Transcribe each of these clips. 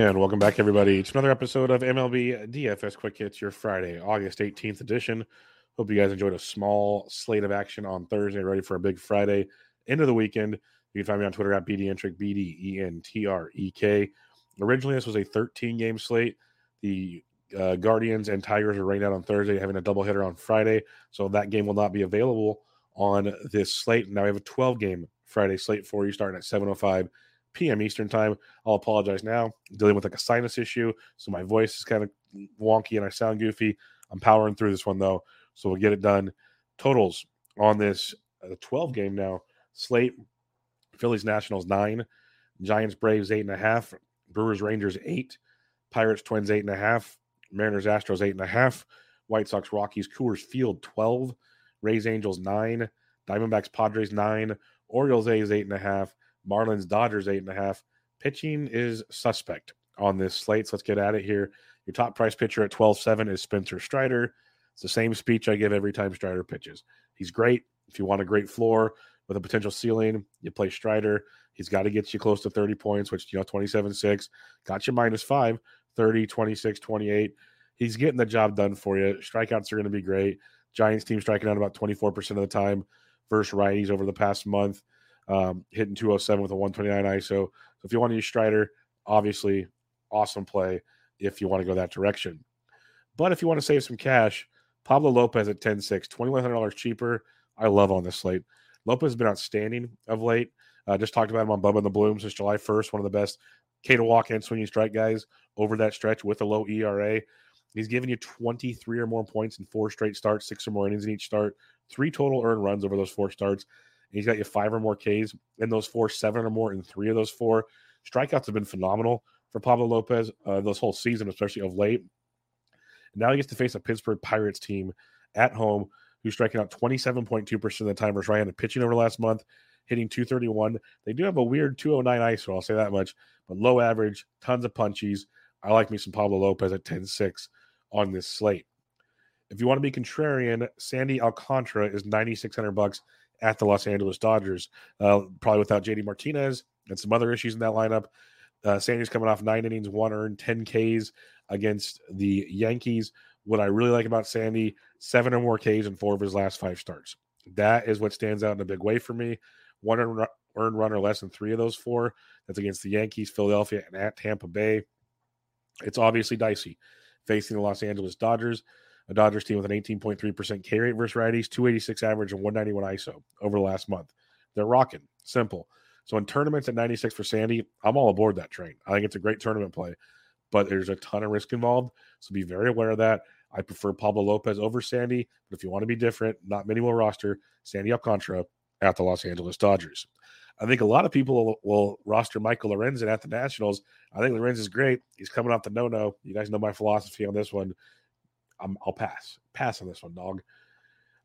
And welcome back, everybody, to another episode of MLB DFS Quick Hits, your Friday, August 18th edition. Hope you guys enjoyed a small slate of action on Thursday, ready for a big Friday end of the weekend. You can find me on Twitter at BDentrek, B D E N T R E K. Originally, this was a 13 game slate. The uh, Guardians and Tigers are rained out on Thursday, having a doubleheader on Friday. So that game will not be available on this slate. Now we have a 12 game Friday slate for you starting at 7.05 p.m. Eastern time. I'll apologize now. I'm dealing with like a sinus issue, so my voice is kind of wonky and I sound goofy. I'm powering through this one though, so we'll get it done. Totals on this uh, 12 game now slate: Phillies Nationals nine, Giants Braves eight and a half, Brewers Rangers eight, Pirates Twins eight and a half, Mariners Astros eight and a half, White Sox Rockies Coors Field 12, Rays Angels nine, Diamondbacks Padres nine, Orioles A's eight and a half. Marlins, Dodgers, eight and a half. Pitching is suspect on this slate. So let's get at it here. Your top price pitcher at 12 7 is Spencer Strider. It's the same speech I give every time Strider pitches. He's great. If you want a great floor with a potential ceiling, you play Strider. He's got to get you close to 30 points, which, you know, 27 6. Got you minus five, 30, 26, 28. He's getting the job done for you. Strikeouts are going to be great. Giants team striking out about 24% of the time versus righties over the past month um, hitting 207 with a 129 ISO. So if you want to use Strider, obviously awesome play if you want to go that direction. But if you want to save some cash, Pablo Lopez at 10 6, $2,100 cheaper. I love on this slate. Lopez has been outstanding of late. Uh, just talked about him on Bubba and the Bloom since July 1st. One of the best K to walk and swinging strike guys over that stretch with a low ERA. He's given you 23 or more points in four straight starts, six or more innings in each start, three total earned runs over those four starts. He's got you five or more Ks in those four, seven or more in three of those four. Strikeouts have been phenomenal for Pablo Lopez uh, this whole season, especially of late. Now he gets to face a Pittsburgh Pirates team at home who's striking out 27.2% of the time versus right-handed pitching over last month, hitting 231. They do have a weird 209 ISO, I'll say that much, but low average, tons of punchies. I like me some Pablo Lopez at 10-6 on this slate. If you want to be contrarian, Sandy Alcantara is 9600 bucks at the Los Angeles Dodgers. Uh, probably without JD Martinez and some other issues in that lineup. Uh, Sandy's coming off nine innings, one earned, 10 Ks against the Yankees. What I really like about Sandy, seven or more Ks in four of his last five starts. That is what stands out in a big way for me. One earned run or less than three of those four. That's against the Yankees, Philadelphia, and at Tampa Bay. It's obviously dicey facing the Los Angeles Dodgers a Dodgers team with an 18.3% K rate versus righties, 286 average, and 191 ISO over the last month. They're rocking. Simple. So in tournaments at 96 for Sandy, I'm all aboard that train. I think it's a great tournament play, but there's a ton of risk involved. So be very aware of that. I prefer Pablo Lopez over Sandy, but if you want to be different, not many will roster Sandy Alcantara at the Los Angeles Dodgers. I think a lot of people will, roster Michael Lorenzen at the Nationals. I think Lorenzen is great. He's coming off the no no. You guys know my philosophy on this one. I will pass. Pass on this one, dog.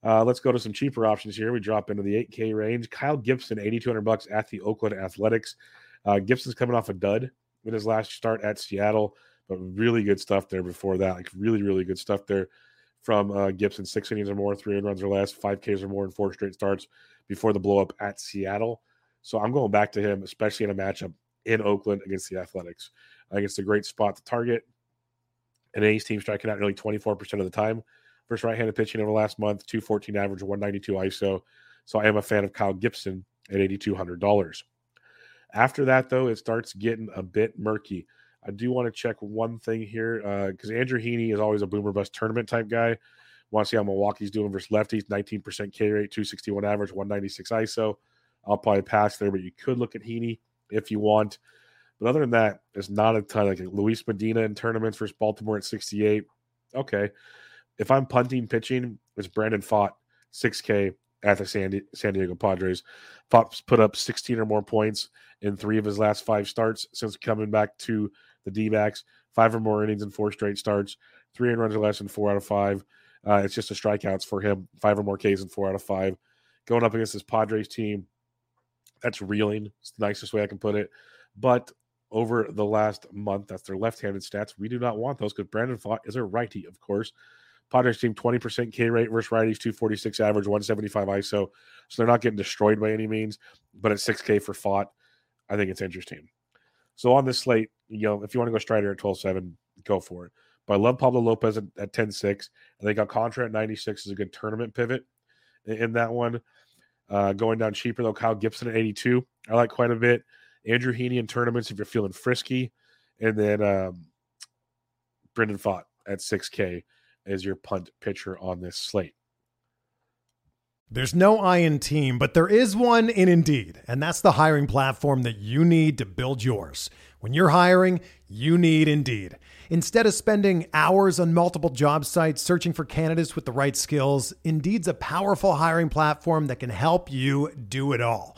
Uh, let's go to some cheaper options here. We drop into the 8K range. Kyle Gibson, 8,200 bucks at the Oakland Athletics. Uh, Gibson's coming off a dud in his last start at Seattle, but really good stuff there before that. Like really, really good stuff there from uh, Gibson. Six innings or more, three runs or less, five Ks or more in four straight starts before the blow up at Seattle. So I'm going back to him, especially in a matchup in Oakland against the Athletics. I think it's a great spot to target. An A's team striking out nearly 24% of the time versus right-handed pitching over the last month, 214 average, 192 ISO. So I am a fan of Kyle Gibson at $8,200. After that, though, it starts getting a bit murky. I do want to check one thing here because uh, Andrew Heaney is always a boomer bust tournament type guy. Want to see how Milwaukee's doing versus lefties? 19% K rate, 261 average, 196 ISO. I'll probably pass there, but you could look at Heaney if you want. But other than that, there's not a ton. Like Luis Medina in tournaments versus Baltimore at 68. Okay. If I'm punting pitching, it's Brandon Pfaadt, 6K at the San, San Diego Padres. Pfaadt's put up 16 or more points in three of his last five starts since coming back to the D backs. Five or more innings in four straight starts, three in runs or less in four out of five. Uh, it's just the strikeouts for him, five or more Ks in four out of five. Going up against this Padres team, that's reeling. It's the nicest way I can put it. But over the last month, that's their left-handed stats. We do not want those because Brandon Pfaadt is a righty, of course. Padres team 20% K rate versus righties, 246 average, 175 ISO. So they're not getting destroyed by any means, but at 6K for Pfaadt, I think it's interesting. So on this slate, you know, if you want to go Strider at 12-7, go for it. But I love Pablo Lopez at, at 10-6. And I think Alcantara at 96 is a good tournament pivot in, in that one. Uh, going down cheaper though, Kyle Gibson at 82. I like quite a bit. Andrew Heaney in tournaments if you're feeling frisky. And then um, Brendan Pfaadt at 6K as your punt pitcher on this slate. There's no I in team, but there is one in Indeed, and that's the hiring platform that you need to build yours. When you're hiring, you need Indeed. Instead of spending hours on multiple job sites searching for candidates with the right skills, Indeed's a powerful hiring platform that can help you do it all.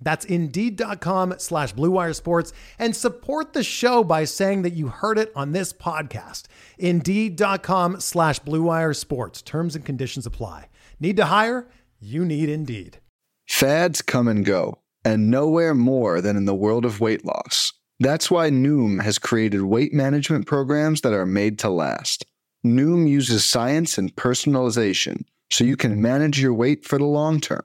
That's Indeed.com slash BlueWire Sports and support the show by saying that you heard it on this podcast. Indeed.com slash BlueWire Sports. Terms and conditions apply. Need to hire? You need Indeed. Fads come and go, and nowhere more than in the world of weight loss. That's why Noom has created weight management programs that are made to last. Noom uses science and personalization so you can manage your weight for the long term.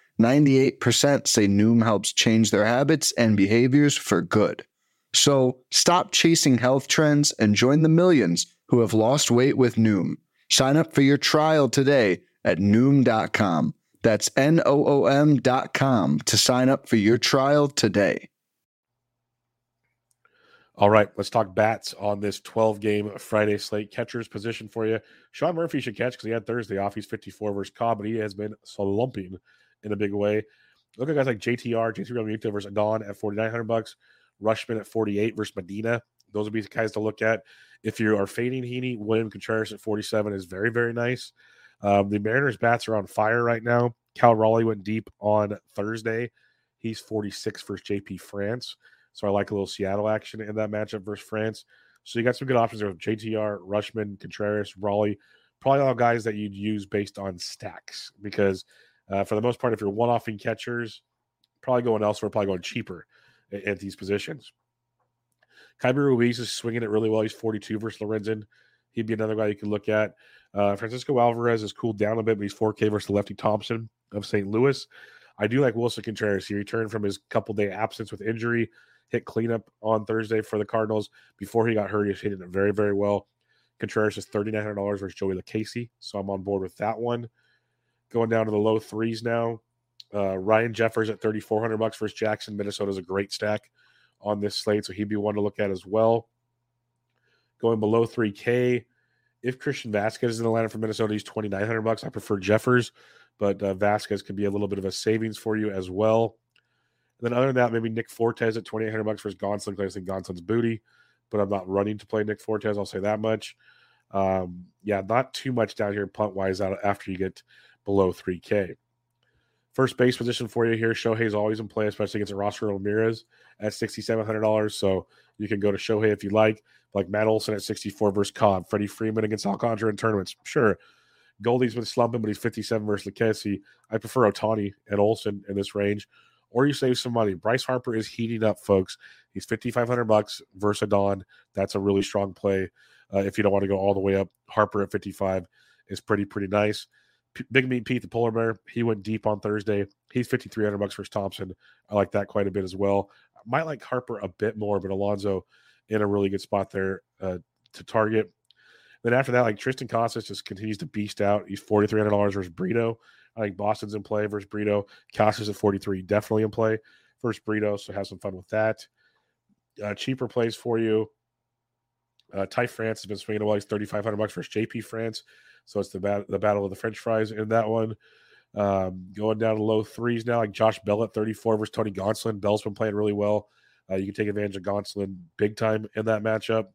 98% say Noom helps change their habits and behaviors for good. So stop chasing health trends and join the millions who have lost weight with Noom. Sign up for your trial today at Noom.com. That's N O O M.com to sign up for your trial today. All right, let's talk bats on this 12 game Friday slate. Catcher's position for you. Sean Murphy should catch because he had Thursday off. He's 54 versus Cobb, but he has been slumping in a big way. Look at guys like JTR, JT Realmuto versus Adon at 4,900 bucks, Rutschman at 48 versus Medina. Those would be guys to look at. If you are fading Heaney, William Contreras at 47 is very, very nice. Um, the Mariners bats are on fire right now. Cal Raleigh went deep on Thursday. He's 46 versus JP France. So I like a little Seattle action in that matchup versus France. So you got some good options there with JTR, Rutschman, Contreras, Raleigh. Probably all guys that you'd use based on stacks because uh, for the most part, if you're one offing catchers, probably going elsewhere, probably going cheaper at, at these positions. Keibert Ruiz is swinging it really well. He's 42 versus Lorenzen. He'd be another guy you could look at. Uh, Francisco Alvarez has cooled down a bit, but he's 4K versus Lefty Thompson of St. Louis. I do like Willson Contreras. He returned from his couple day absence with injury, hit cleanup on Thursday for the Cardinals. Before he got hurt, he was hitting it very, very well. Contreras is $3,900 versus Joey Lucchesi, so I'm on board with that one. Going down to the low threes now. Uh, Ryan Jeffers at 3,400 bucks versus Jackson. Minnesota is a great stack on this slate, so he'd be one to look at as well. Going below 3K, if Christian Vázquez is in the lineup for Minnesota, he's 2,900 bucks. I prefer Jeffers, but uh, Vasquez could be a little bit of a savings for you as well. And then other than that, maybe Nick Fortes at 2,800 bucks versus Gonsolin. I think Gonsolin's booty. but I'm not running to play Nick Fortes. I'll say that much. Um, yeah, not too much down here punt wise after you get below 3K. First base position for you here. Shohei's always in play, especially against Roster Ramirez at $6,700. So you can go to Shohei if you like, like Matt Olson at 64 versus Cobb, Freddie Freeman against Alcantara in tournaments. Sure. Goldie's been slumping, but he's 57 versus Lucchesi. I prefer Ohtani and Olson in this range. Or you save some money. Bryce Harper is heating up, folks. He's 5,500 bucks versus Don. That's a really strong play. Uh, if you don't want to go all the way up, Harper at 55 is pretty, pretty nice. Big Meat Pete, the polar bear, he went deep on Thursday. He's 5,300 bucks versus Thompson. I like that quite a bit as well. Might like Harper a bit more, but Alonso in a really good spot there uh, to target. Then after that, like Triston Casas just continues to beast out. He's forty three hundred dollars versus Brito. I think Boston's in play versus Brito. Casas at forty three, definitely in play versus Brito. So have some fun with that. Uh, cheaper plays for you. Uh, Ty France has been swinging away. He's thirty five hundred bucks versus JP France. So it's the bat- the battle of the French fries in that one. Um, going down to low threes now, like Josh Bell at 34 versus Tony Gonsolin. Bell's been playing really well. Uh, you can take advantage of Gonsolin big time in that matchup.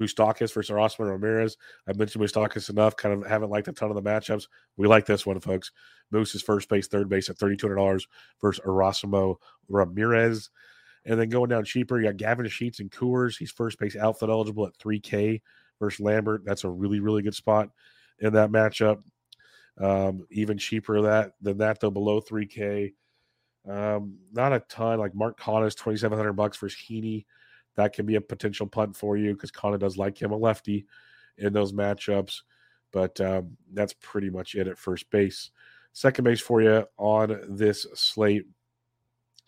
Moustakas versus Erasmo Ramirez. I've mentioned Moustakas enough. Kind of haven't liked a ton of the matchups. We like this one, folks. Moose is first base, third base at $3,200 versus Erasmo Ramirez. And then going down cheaper, you got Gavin Sheets and Coors. He's first base outfield eligible at 3K versus Lambert. That's a really, really good spot in that matchup. Um, even cheaper that than that, though, below 3K. Um, not a ton. Like Mark Canha is 2,700 bucks versus Heaney that can be a potential punt for you because Canha does like him a lefty in those matchups. But um, that's pretty much it at first base. Second base for you on this slate.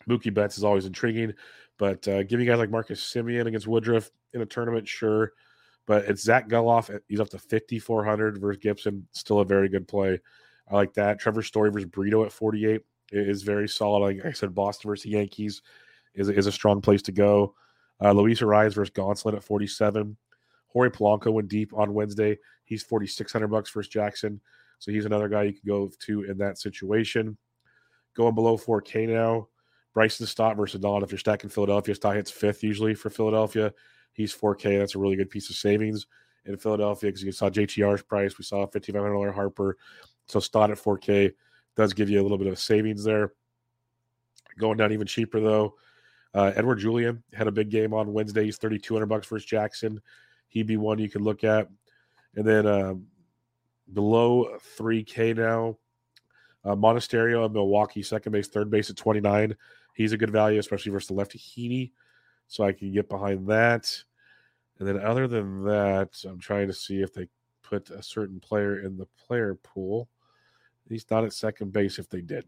Mookie Betts is always intriguing, but uh, giving guys like Marcus Semien against Woodruff in a tournament, sure. But it's Zach Gelof. He's up to 5,400 versus Gibson. Still a very good play. I like that. Trevor Story versus Brito at 48 is very solid. Like I said, Boston versus Yankees is, is a strong place to go. Uh, Luis Arraez versus Gonsolin at 47. Jorge Polanco went deep on Wednesday. He's 4,600 bucks versus Jackson. So he's another guy you can go to in that situation. Going below 4K now. Bryson Stott versus Don. If you're stacking Philadelphia, Stott hits fifth usually for Philadelphia. He's 4K. That's a really good piece of savings in Philadelphia because you saw JTR's price. We saw a $5,500 Harper. So Stott at 4K does give you a little bit of savings there. Going down even cheaper though. Uh, Edouard Julien had a big game on Wednesday. He's 3,200 bucks versus Jackson. He'd be one you could look at. And then uh, below 3K now, uh, Monasterio of Milwaukee, second base, third base at 29. He's a good value, especially versus the lefty Heaney. So I can get behind that. And then other than that, I'm trying to see if they put a certain player in the player pool. He's not at second base if they did.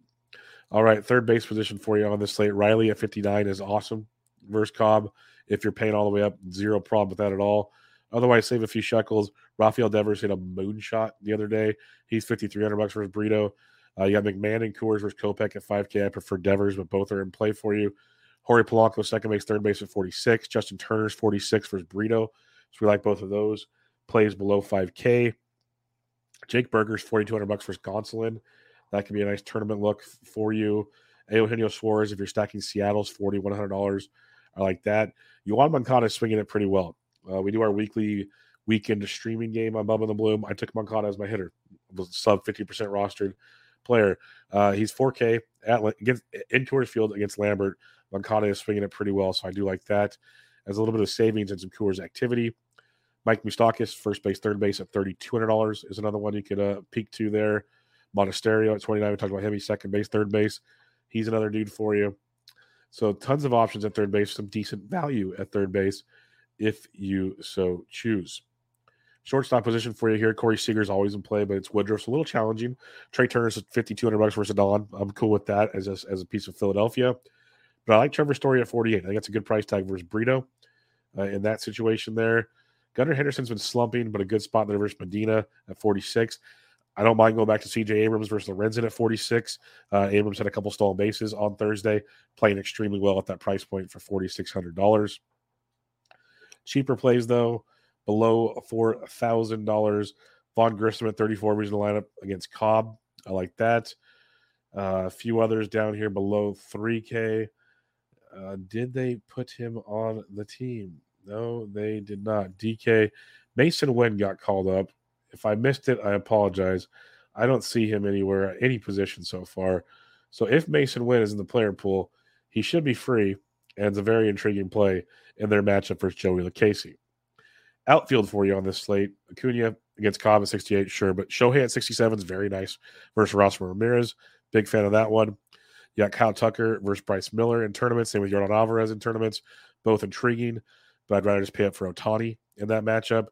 All right, third base position for you on this slate. Riley at 59 is awesome versus Cobb. If you're paying all the way up, zero problem with that at all. Otherwise, save a few shekels. Rafael Devers hit a moonshot the other day. He's 5,300 bucks versus Brito. Uh, you got McMahon and Coors versus Kopech at 5K. I prefer Devers, but both are in play for you. Jorge Polanco, second base, third base at 46. Justin Turner's 46 versus burrito. So we like both of those. Plays below 5K. Jake Burger's 4,200 bucks versus Gonsolin. That could be a nice tournament look for you. Eugenio Suarez, if you're stacking Seattle's forty one hundred dollars, I like that. Yoan Moncada swinging it pretty well. Uh, we do our weekly weekend streaming game on Bubba the Bloom. I took Moncada as my hitter, sub fifty percent rostered player. Uh, he's 4K at against in Coors Field against Lambert. Moncada is swinging it pretty well, so I do like that. As a little bit of savings and some Coors activity. Mike Moustakas, first base, third base at thirty two hundred dollars is another one you could uh, peek to there. Monasterio at 29. We talked about him. He's second base, third base. He's another dude for you. So tons of options at third base, some decent value at third base if you so choose. Shortstop position for you here. Corey Seager's always in play, but it's Woodruff's a little challenging. Trey Turner's at 5,200 bucks versus Don. I'm cool with that as a, as a piece of Philadelphia. But I like Trevor Story at 48. I think that's a good price tag versus Brito uh, in that situation there. Gunnar Henderson's been slumping, but a good spot there versus Medina at 46. I don't mind going back to CJ Abrams versus Lorenzen at 46. Uh, Abrams had a couple stolen bases on Thursday, playing extremely well at that price point for $4,600. Cheaper plays, though, below $4,000. Vaughn Grissom at 34 regional lineup against Cobb. I like that. Uh, a few others down here below 3K. Uh, did they put him on the team? No, they did not. DK Masyn Wynn got called up. If I missed it, I apologize. I don't see him anywhere at any position so far. So if Masyn Wynn is in the player pool, he should be free, and it's a very intriguing play in their matchup versus Joey Lucchesi. Outfield for you on this slate: Acuna against Cobb at 68, sure, but Shohei at 67 is very nice versus Ross Ramirez. Big fan of that one. You got Kyle Tucker versus Bryce Miller in tournaments. Same with Yordan Alvarez in tournaments. Both intriguing, but I'd rather just pay up for Ohtani in that matchup.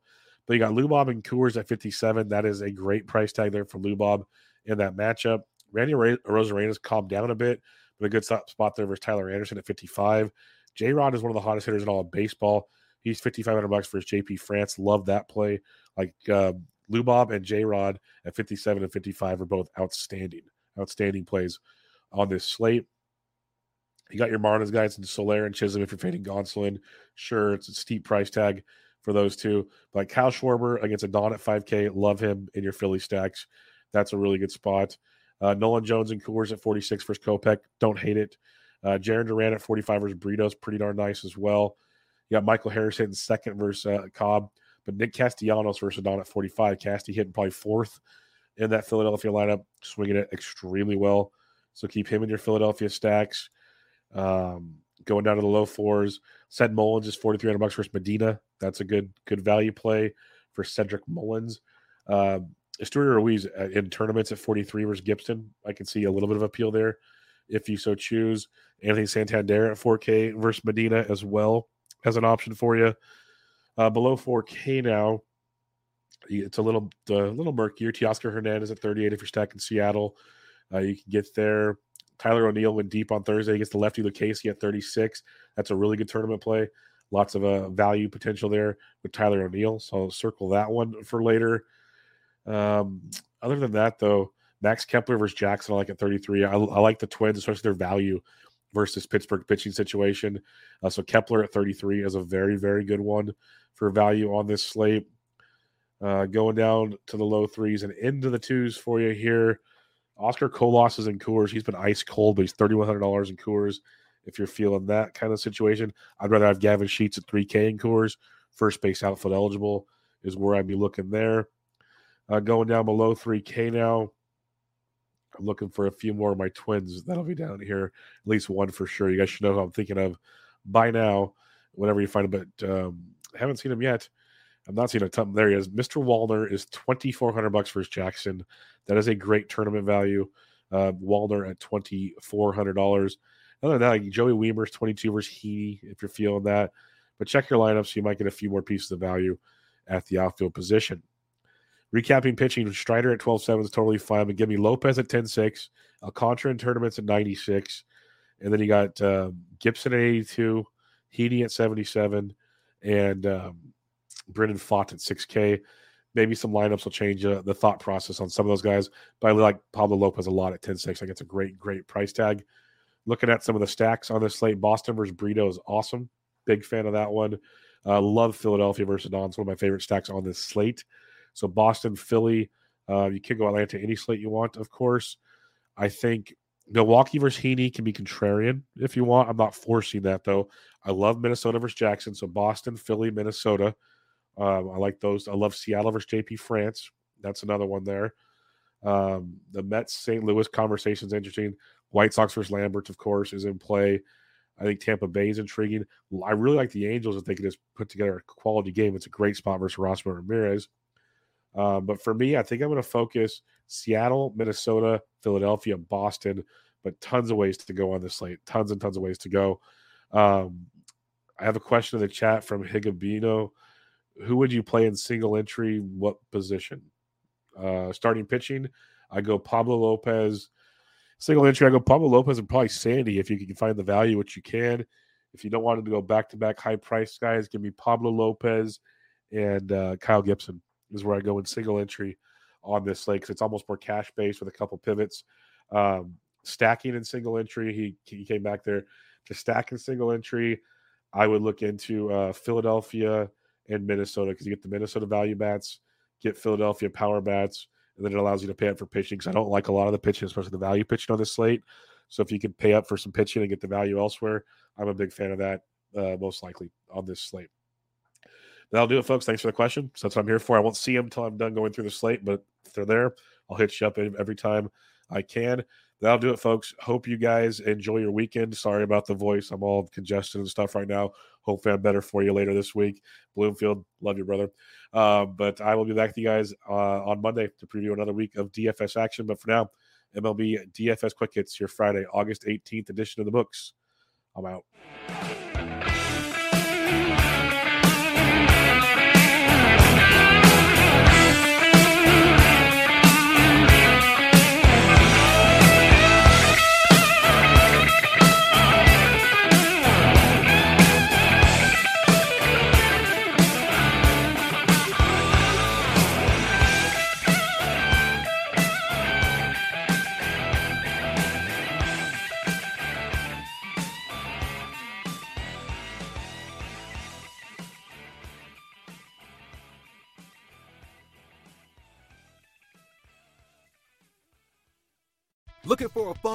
But you got Lubob and Coors at 57. That is a great price tag there for Lubob in that matchup. Randy Arozarena's calmed down a bit, but a good spot there versus Tyler Anderson at 55. J Rod is one of the hottest hitters in all of baseball. He's 5500 bucks for his JP France. Love that play. Like uh, Lubob and J Rod at 57 and 55 are both outstanding, outstanding plays on this slate. You got your Marlins guys and Soler and Chisholm if you're fading Gonsolin. Sure, it's a steep price tag for those two. But like Kyle Schwarber against a Don at 5K, love him in your Philly stacks. That's a really good spot. Uh, Nolan Jones and Coors at 46 versus Kopech. Don't hate it. Uh, Jarren Duran at 45 versus Brito's pretty darn nice as well. You got Michael Harris hitting second versus uh, Cobb, but Nick Castellanos versus Don at 45. Casty hitting probably fourth in that Philadelphia lineup, swinging it extremely well. So keep him in your Philadelphia stacks. Um, going down to the low fours. Ced Mullins is 4,300 bucks versus Medina. That's a good good value play for Cedric Mullins. Uh, Esteury Ruiz uh, in tournaments at 43 versus Gibson. I can see a little bit of appeal there if you so choose. Anthony Santander at 4K versus Medina as well as an option for you. Uh, below 4K now, it's a little a little murkier. Teoscar Hernandez at 38 if you're stacking Seattle. Uh, you can get there. Tyler O'Neill went deep on Thursday against the lefty Lucchesi at 36. That's a really good tournament play. Lots of uh, value potential there with Tyler O'Neill. So I'll circle that one for later. Um, other than that, though, Max Kepler versus Jackson, I like at 33. I, I like the Twins, especially their value versus Pittsburgh pitching situation. Uh, so Kepler at 33 is a very, very good one for value on this slate. Uh, going down to the low threes and into the twos for you here. Oscar Colas is in Coors. He's been ice cold, but he's $3,100 in Coors. If you're feeling that kind of situation, I'd rather have Gavin Sheets at 3K in Coors. First base outfield eligible is where I'd be looking there. Uh, going down below 3K now. I'm looking for a few more of my twins that'll be down here. At least one for sure. You guys should know who I'm thinking of by now, whenever you find him, but um, haven't seen him yet. I'm not seeing a ton. There he is. Mr. Wallner is 2400 bucks his Jackson. That is a great tournament value. Uh, Wallner at $2,400. Other than that, Joey Wiemer's 22 versus Heaney, if you're feeling that. But check your lineups. You might get a few more pieces of value at the outfield position. Recapping pitching, Strider at 12 7 is totally fine, but give me Lopez at 10 6, Alcantara in tournaments at 96, and then you got uh, Gibson at 82, Heaney at 77, and um, Brendan Pfaadt at 6K. Maybe some lineups will change uh, the thought process on some of those guys, but I like Pablo Lopez a lot at 10 6. I think it's a great, great price tag. Looking at some of the stacks on this slate, Boston versus Brito is awesome. Big fan of that one. Uh, love Philadelphia versus Don. It's one of my favorite stacks on this slate. So Boston, Philly, uh, you can go Atlanta any slate you want, of course. I think Milwaukee versus Heaney can be contrarian if you want. I'm not forcing that though. I love Minnesota versus Jackson. So Boston, Philly, Minnesota. Um, I like those. I love Seattle versus JP France. That's another one there. Um, the Mets St. Louis conversation is interesting. White Sox versus Lambert, of course, is in play. I think Tampa Bay is intriguing. I really like the Angels if they can just put together a quality game. It's a great spot versus Rosmer Ramirez. Um, but for me, I think I'm going to focus Seattle, Minnesota, Philadelphia, Boston, but tons of ways to go on this slate. Tons and tons of ways to go. Um, I have a question in the chat from Higabino. Who would you play in single entry? What position? Uh, starting pitching, I go Pablo Lopez. Single entry, I go Pablo Lopez and probably Sandy if you can find the value, which you can. If you don't want to go back to back high price guys, give me Pablo Lopez and uh, Kyle Gibson is where I go in single entry on this slate because it's almost more cash based with a couple pivots. Um, stacking in single entry, he he came back there to stack in single entry. I would look into uh, Philadelphia and Minnesota because you get the Minnesota value bats, get Philadelphia power bats, and then it allows you to pay up for pitching. Because I don't like a lot of the pitching, especially the value pitching on this slate. So if you can pay up for some pitching and get the value elsewhere, I'm a big fan of that. Uh, most likely on this slate. that'll do it, folks. Thanks for the question. So that's what I'm here for. I won't see them until I'm done going through the slate, but if they're there, I'll hit you up every time I can. That'll do it, folks. Hope you guys enjoy your weekend. Sorry about the voice. I'm all congested and stuff right now. Hopefully, I'm better for you later this week. Bloomfield, love you, brother. Uh, but I will be back with you guys uh, on Monday to preview another week of DFS action. But for now, MLB DFS Quick Hits, your Friday, August 18th edition of the books. I'm out.